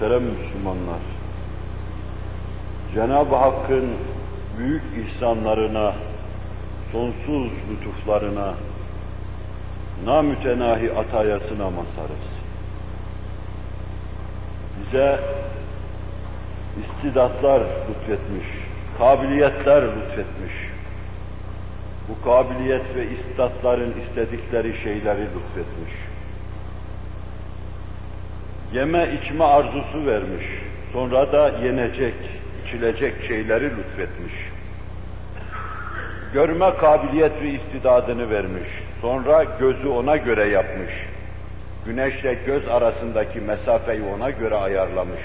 Muhterem Müslümanlar, Cenab-ı Hakk'ın büyük ihsanlarına, sonsuz lütuflarına, namütenahi atayasına mazharız. Bize istidatlar lütfetmiş, kabiliyetler lütfetmiş. Bu kabiliyet ve istidatların istedikleri şeyleri lütfetmiş. Yeme içme arzusu vermiş, sonra da yenecek, içilecek şeyleri lütfetmiş. Görme kabiliyet ve istidadını vermiş, sonra gözü ona göre yapmış. Güneşle göz arasındaki mesafeyi ona göre ayarlamış.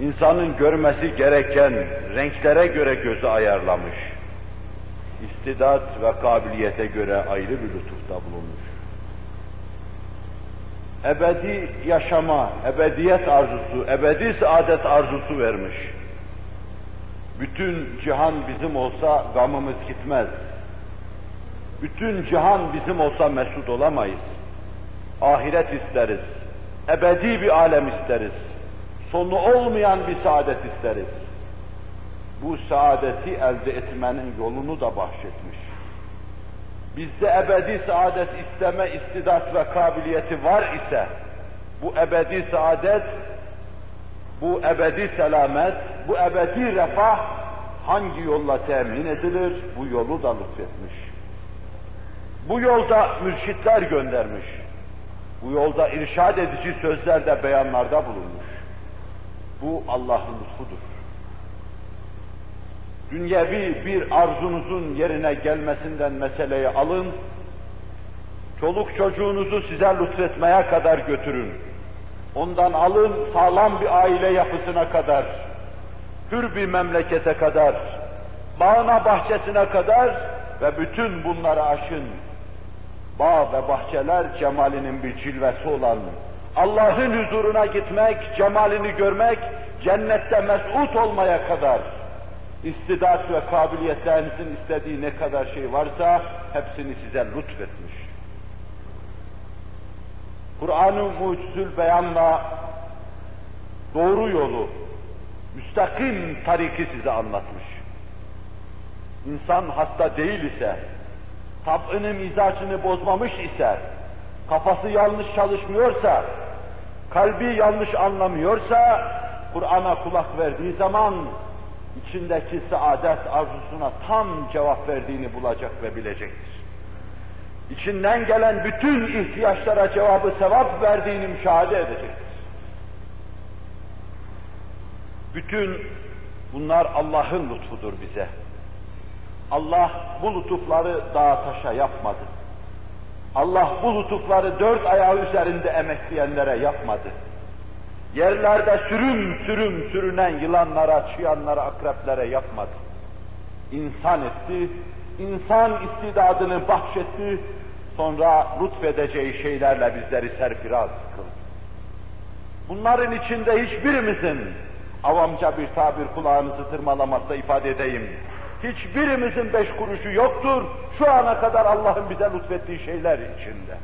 İnsanın görmesi gereken renklere göre gözü ayarlamış. İstidat ve kabiliyete göre ayrı bir lütufta bulunmuş. Ebedi yaşama, ebediyet arzusu, ebedi saadet arzusu vermiş. Bütün cihan bizim olsa gamımız gitmez. Bütün cihan bizim olsa mesut olamayız. Ahiret isteriz. Ebedi bir alem isteriz. Sonu olmayan bir saadet isteriz. Bu saadeti elde etmenin yolunu da bahşetmiş. Bizde ebedi saadet isteme istidat ve kabiliyeti var ise, bu ebedi saadet, bu ebedi selamet, bu ebedi refah hangi yolla temin edilir? Bu yolu da lütfetmiş. Bu yolda mürşitler göndermiş. Bu yolda irşad edici sözlerde, beyanlarda bulunmuş. Bu Allah'ın lütfudur. Dünyevi bir arzunuzun yerine gelmesinden meseleyi alın, çoluk çocuğunuzu size lütfetmeye kadar götürün. Ondan alın sağlam bir aile yapısına kadar, hür bir memlekete kadar, bağına bahçesine kadar ve bütün bunları aşın. Bağ ve bahçeler cemalinin bir cilvesi olan, Allah'ın huzuruna gitmek, cemalini görmek, cennette mesut olmaya kadar, istidat ve kabiliyetlerinizin istediği ne kadar şey varsa hepsini size lütfetmiş. Kur'an-ı mucizül beyanla doğru yolu, müstakim tariki size anlatmış. İnsan hasta değil ise, tab'ını mizacını bozmamış ise, kafası yanlış çalışmıyorsa, kalbi yanlış anlamıyorsa, Kur'an'a kulak verdiği zaman içindeki saadet arzusuna tam cevap verdiğini bulacak ve bilecektir. İçinden gelen bütün ihtiyaçlara cevabı sevap verdiğini müşahede edecektir. Bütün bunlar Allah'ın lütfudur bize. Allah bu lütufları dağa taşa yapmadı. Allah bu lütufları dört ayağı üzerinde emekleyenlere yapmadı. Yerlerde sürüm sürüm sürünen yılanlara, çıyanlara, akreplere yapmadı. İnsan etti, insan istidadını bahşetti, sonra lütfedeceği şeylerle bizleri serfiraz kıldı. Bunların içinde hiçbirimizin, avamca bir tabir kulağınızı tırmalamazsa ifade edeyim, hiçbirimizin beş kuruşu yoktur, şu ana kadar Allah'ın bize lütfettiği şeyler içinde.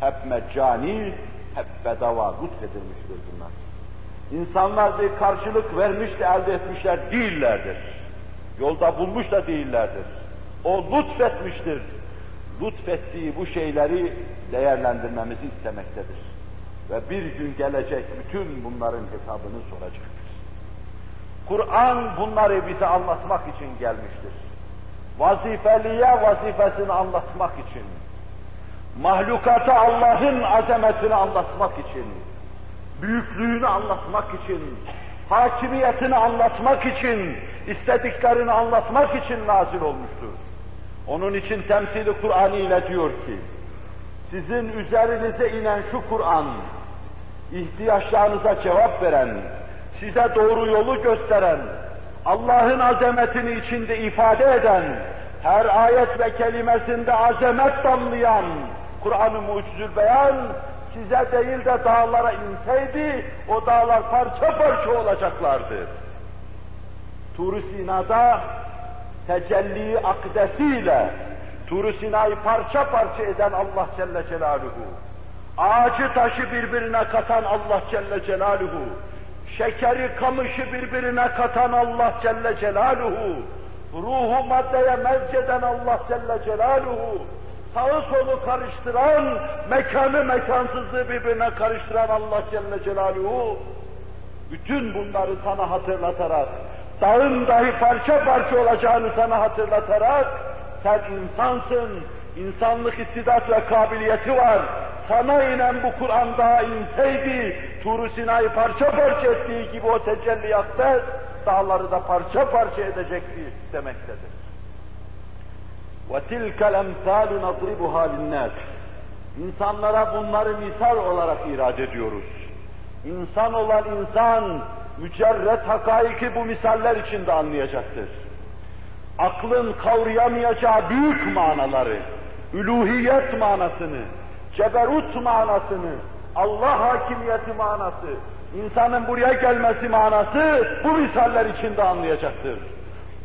Hep meccani, hep bedava lütfedilmiştir bunlar. İnsanlar bir karşılık vermiş de elde etmişler değillerdir. Yolda bulmuş da değillerdir. O lütfetmiştir. Lütfettiği bu şeyleri değerlendirmemizi istemektedir. Ve bir gün gelecek bütün bunların hesabını soracaktır. Kur'an bunları bize anlatmak için gelmiştir. Vazifeliye vazifesini anlatmak için, mahlukata Allah'ın azametini anlatmak için, büyüklüğünü anlatmak için, hakimiyetini anlatmak için, istediklerini anlatmak için nazil olmuştur. Onun için temsili Kur'an ile diyor ki, sizin üzerinize inen şu Kur'an, ihtiyaçlarınıza cevap veren, size doğru yolu gösteren, Allah'ın azametini içinde ifade eden, her ayet ve kelimesinde azamet damlayan Kur'an-ı Mucizül Beyan size değil de dağlara inseydi o dağlar parça parça olacaklardı. Tur-u Sina'da tecelli akdesiyle Tur-u Sina'yı parça parça eden Allah Celle Celaluhu ağacı taşı birbirine katan Allah Celle Celaluhu, şekeri kamışı birbirine katan Allah Celle Celaluhu, ruhu maddeye mezceden Allah Celle Celaluhu, sağı solu karıştıran, mekanı mekansızlığı birbirine karıştıran Allah Celle Celaluhu, bütün bunları sana hatırlatarak, dağın dahi parça parça olacağını sana hatırlatarak, sen insansın, insanlık istidat ve kabiliyeti var, sana inen bu Kur'an daha inseydi, Tur-u Sina'yı parça parça ettiği gibi o tecelliyatta dağları da parça parça edecekti demektedir. وَتِلْكَ الْاَمْثَالُ نَضْرِبُهَا لِلنَّاسِ İnsanlara bunları misal olarak irade ediyoruz. İnsan olan insan, mücerret hakaiki bu misaller içinde anlayacaktır. Aklın kavrayamayacağı büyük manaları, üluhiyet manasını, ceberut manasını, Allah hakimiyeti manası, insanın buraya gelmesi manası bu misaller içinde anlayacaktır.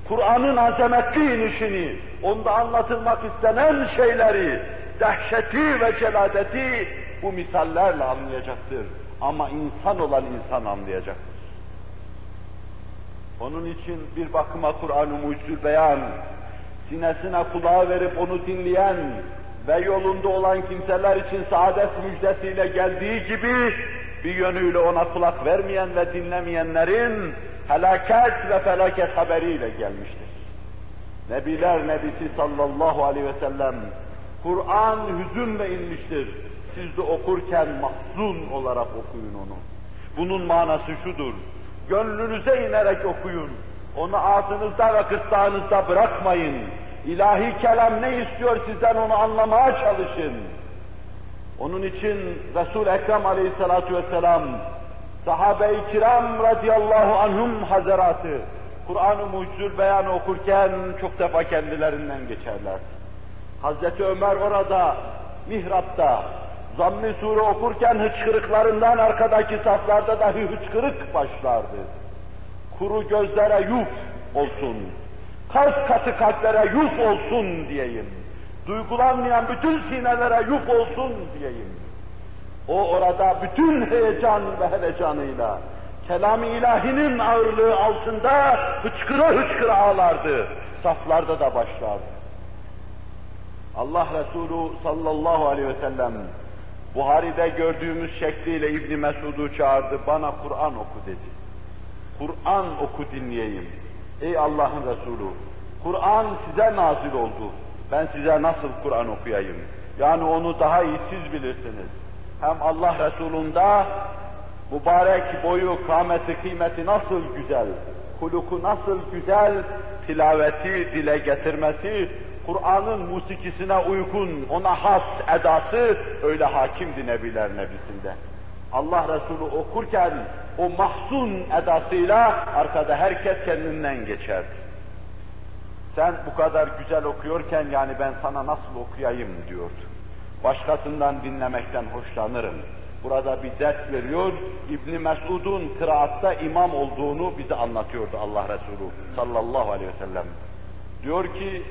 Kur'an'ın azametli inişini, onda anlatılmak istenen şeyleri, dehşeti ve celadeti bu misallerle anlayacaktır. Ama insan olan insan anlayacaktır. Onun için bir bakıma Kur'an-ı Mucizül Beyan, sinesine kulağı verip onu dinleyen ve yolunda olan kimseler için saadet müjdesiyle geldiği gibi bir yönüyle ona kulak vermeyen ve dinlemeyenlerin helaket ve felaket haberiyle gelmiştir. Nebiler Nebisi sallallahu aleyhi ve sellem Kur'an hüzünle inmiştir. Siz de okurken mahzun olarak okuyun onu. Bunun manası şudur. Gönlünüze inerek okuyun. Onu ağzınızda ve gırtlağınızda bırakmayın. İlahi kelam ne istiyor sizden onu anlamaya çalışın. Onun için Resul-i Ekrem aleyhissalatu vesselam, sahabe-i kiram radıyallahu anhum hazaratı, Kur'an-ı Mucizül Beyan'ı okurken çok defa kendilerinden geçerler. Hazreti Ömer orada, mihrapta, Zamm-ı Sure okurken hıçkırıklarından arkadaki saflarda dahi hıçkırık başlardı. Kuru gözlere yuf olsun, kas katı kalplere yuf olsun diyeyim. Duygulanmayan bütün sinelere yuf olsun diyeyim. O orada bütün heyecan ve heyecanıyla, kelam-ı ilahinin ağırlığı altında hıçkıra hıçkıra ağlardı. Saflarda da başlardı. Allah Resulü sallallahu aleyhi ve sellem Buhari'de gördüğümüz şekliyle İbn Mesud'u çağırdı, bana Kur'an oku dedi. Kur'an oku dinleyeyim. Ey Allah'ın Resulü, Kur'an size nazil oldu. Ben size nasıl Kur'an okuyayım? Yani onu daha iyi siz bilirsiniz. Hem Allah Resulü'nde mübarek boyu, kâmeti, kıymeti nasıl güzel, huluku nasıl güzel, tilaveti dile getirmesi, Kur'an'ın musikisine uygun, ona has edası öyle hakimdi Nebiler Nebisi'nde. Allah Resulü okurken o mahzun edasıyla arkada herkes kendinden geçer. Sen bu kadar güzel okuyorken yani ben sana nasıl okuyayım diyordu. Başkasından dinlemekten hoşlanırım. Burada bir ders veriyor, İbni Mesud'un kıraatta imam olduğunu bize anlatıyordu Allah Resulü sallallahu aleyhi ve sellem. Diyor ki,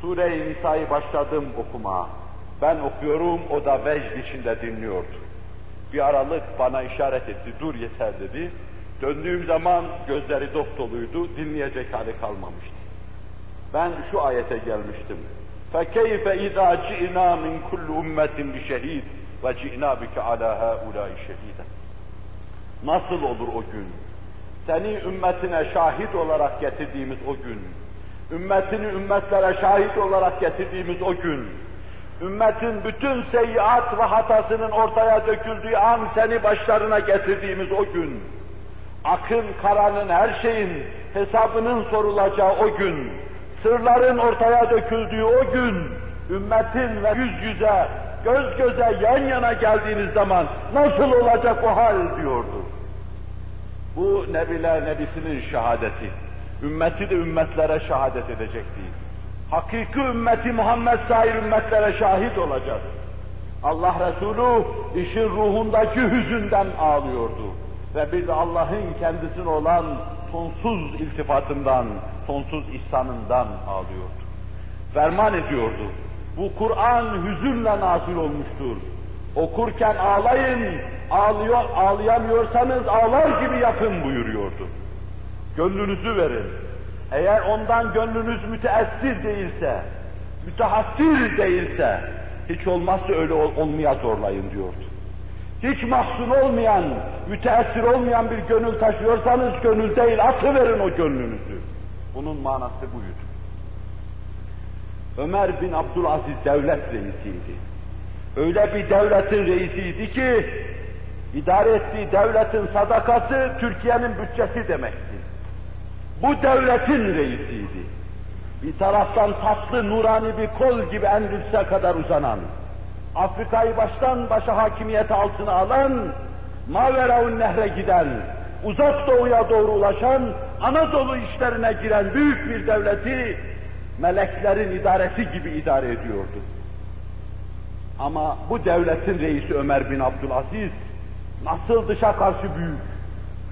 Sure-i Nisa'yı başladım okuma. Ben okuyorum, o da vecd içinde dinliyordu. Bir aralık bana işaret etti, dur yeter dedi. Döndüğüm zaman gözleri dop doluydu, dinleyecek hali kalmamıştı. Ben şu ayete gelmiştim. فَكَيْفَ اِذَا جِئْنَا مِنْ كُلُّ اُمَّةٍ بِشَهِيدٍ وَجِئْنَا بِكَ عَلَى هَا اُولَٰئِ شَهِيدًا Nasıl olur o gün? Seni ümmetine şahit olarak getirdiğimiz o gün, ümmetini ümmetlere şahit olarak getirdiğimiz o gün, ümmetin bütün seyyiat ve hatasının ortaya döküldüğü an seni başlarına getirdiğimiz o gün, akın karanın her şeyin hesabının sorulacağı o gün, sırların ortaya döküldüğü o gün, ümmetin ve yüz yüze, göz göze yan yana geldiğiniz zaman nasıl olacak o hal diyordu. Bu Nebiler Nebisi'nin şehadeti. Ümmeti de ümmetlere şehadet edecekti. Hakiki ümmeti Muhammed sair ümmetlere şahit olacak. Allah Resulü işin ruhundaki hüzünden ağlıyordu. Ve bir de Allah'ın kendisine olan sonsuz iltifatından, sonsuz ihsanından ağlıyordu. Ferman ediyordu. Bu Kur'an hüzünle nazil olmuştur. Okurken ağlayın, ağlıyor, ağlayamıyorsanız ağlar gibi yapın buyuruyordu. Gönlünüzü verin. Eğer ondan gönlünüz müteessir değilse, mütehassir değilse, hiç olmazsa öyle ol, olmaya zorlayın diyordu. Hiç mahzun olmayan, müteessir olmayan bir gönül taşıyorsanız gönül değil, atıverin o gönlünüzü. Bunun manası buydu. Ömer bin Abdülaziz devlet reisiydi. Öyle bir devletin reisiydi ki, idare ettiği devletin sadakası Türkiye'nin bütçesi demekti. Bu devletin reisiydi. Bir taraftan tatlı, nurani bir kol gibi Endülüs'e kadar uzanan, Afrika'yı baştan başa hakimiyeti altına alan, Maveraun Nehre giden, uzak doğuya doğru ulaşan, Anadolu işlerine giren büyük bir devleti meleklerin idaresi gibi idare ediyordu. Ama bu devletin reisi Ömer bin Abdülaziz nasıl dışa karşı büyük,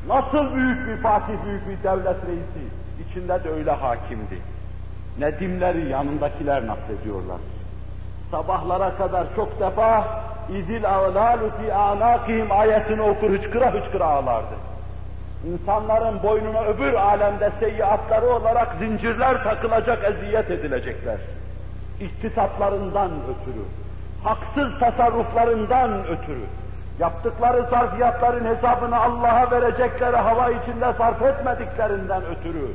nasıl büyük bir fatih, büyük bir devlet reisi, içinde de öyle hakimdi. Nedimleri yanındakiler naklediyorlar. Sabahlara kadar çok defa İzil ağlalu fi anakihim ayetini okur hıçkıra hıçkıra ağlardı. İnsanların boynuna öbür alemde seyyiatları olarak zincirler takılacak, eziyet edilecekler. İktisatlarından ötürü, haksız tasarruflarından ötürü, yaptıkları zarfiyatların hesabını Allah'a verecekleri hava içinde sarf etmediklerinden ötürü,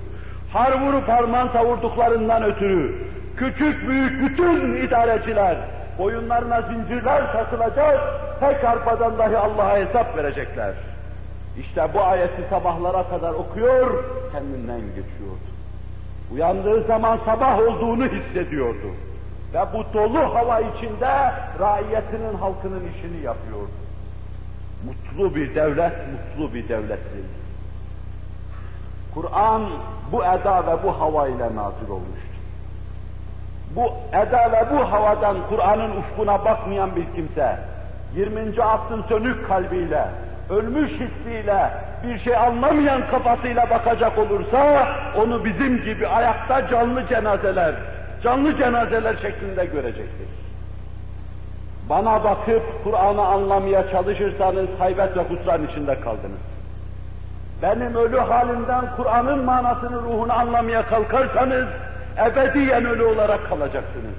har vurup harman savurduklarından ötürü, küçük büyük bütün idareciler, boyunlarına zincirler takılacak, tek arpadan dahi Allah'a hesap verecekler. İşte bu ayeti sabahlara kadar okuyor, kendinden geçiyordu. Uyandığı zaman sabah olduğunu hissediyordu. Ve bu dolu hava içinde raiyetinin, halkının işini yapıyordu. Mutlu bir devlet, mutlu bir devlettir. Kur'an bu eda ve bu hava ile nazil olmuştur. Bu eda ve bu havadan Kur'an'ın ufkuna bakmayan bir kimse, 20. asrın sönük kalbiyle, ölmüş hissiyle, bir şey anlamayan kafasıyla bakacak olursa, onu bizim gibi ayakta canlı cenazeler, canlı cenazeler şeklinde görecektir. Bana bakıp Kur'an'ı anlamaya çalışırsanız haybet ve husran içinde kaldınız. Benim ölü halimden Kur'an'ın manasını, ruhunu anlamaya kalkarsanız ebediyen ölü olarak kalacaksınız.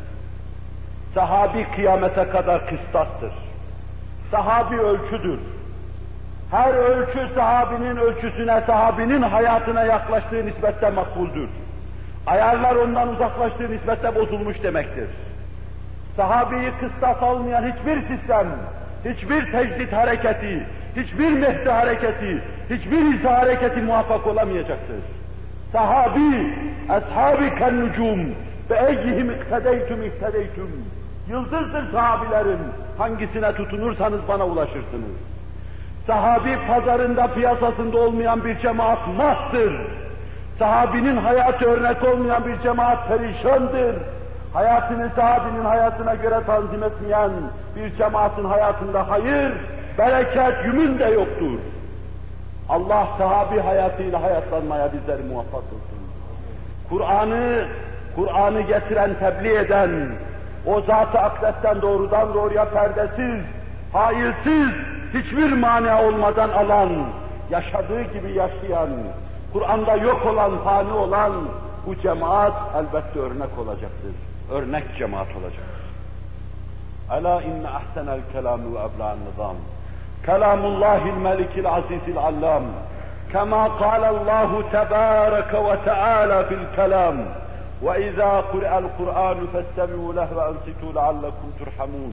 Sahabi kıyamete kadar kıstastır. Sahabi ölçüdür. Her ölçü sahabinin ölçüsüne, sahabinin hayatına yaklaştığı nispette makbuldür. Ayarlar ondan uzaklaştığı nispette bozulmuş demektir. Sahabeyi kıstas almayan hiçbir sistem, hiçbir tecdit hareketi, hiçbir mehdi hareketi, hiçbir izah hareketi muvaffak olamayacaktır. Sahabi, ashabi ken nucum, ve eyyihim iktedeytüm iktedeytüm. Yıldızdır sahabilerin, hangisine tutunursanız bana ulaşırsınız. Sahabi pazarında, piyasasında olmayan bir cemaat mahdır. Sahabinin hayatı örnek olmayan bir cemaat perişandır. Hayatını sahabinin hayatına göre tanzim etmeyen bir cemaatin hayatında hayır, bereket, yümün de yoktur. Allah sahabi hayatıyla hayatlanmaya bizleri muvaffak olsun. Kur'an'ı, Kur'an'ı getiren, tebliğ eden, o zat-ı doğrudan doğruya perdesiz, hayırsiz, hiçbir mani olmadan alan, yaşadığı gibi yaşayan, Kur'an'da yok olan, fani olan bu cemaat elbette örnek olacaktır. Örnek cemaat olacaktır. Ela inne ahsenel kelamu ve ebla'an nizam. كلام الله الملك العزيز العلام كما قال الله تبارك وتعالى في الكلام وإذا قرئ القرآن فاستمعوا له وأنصتوا لعلكم ترحمون.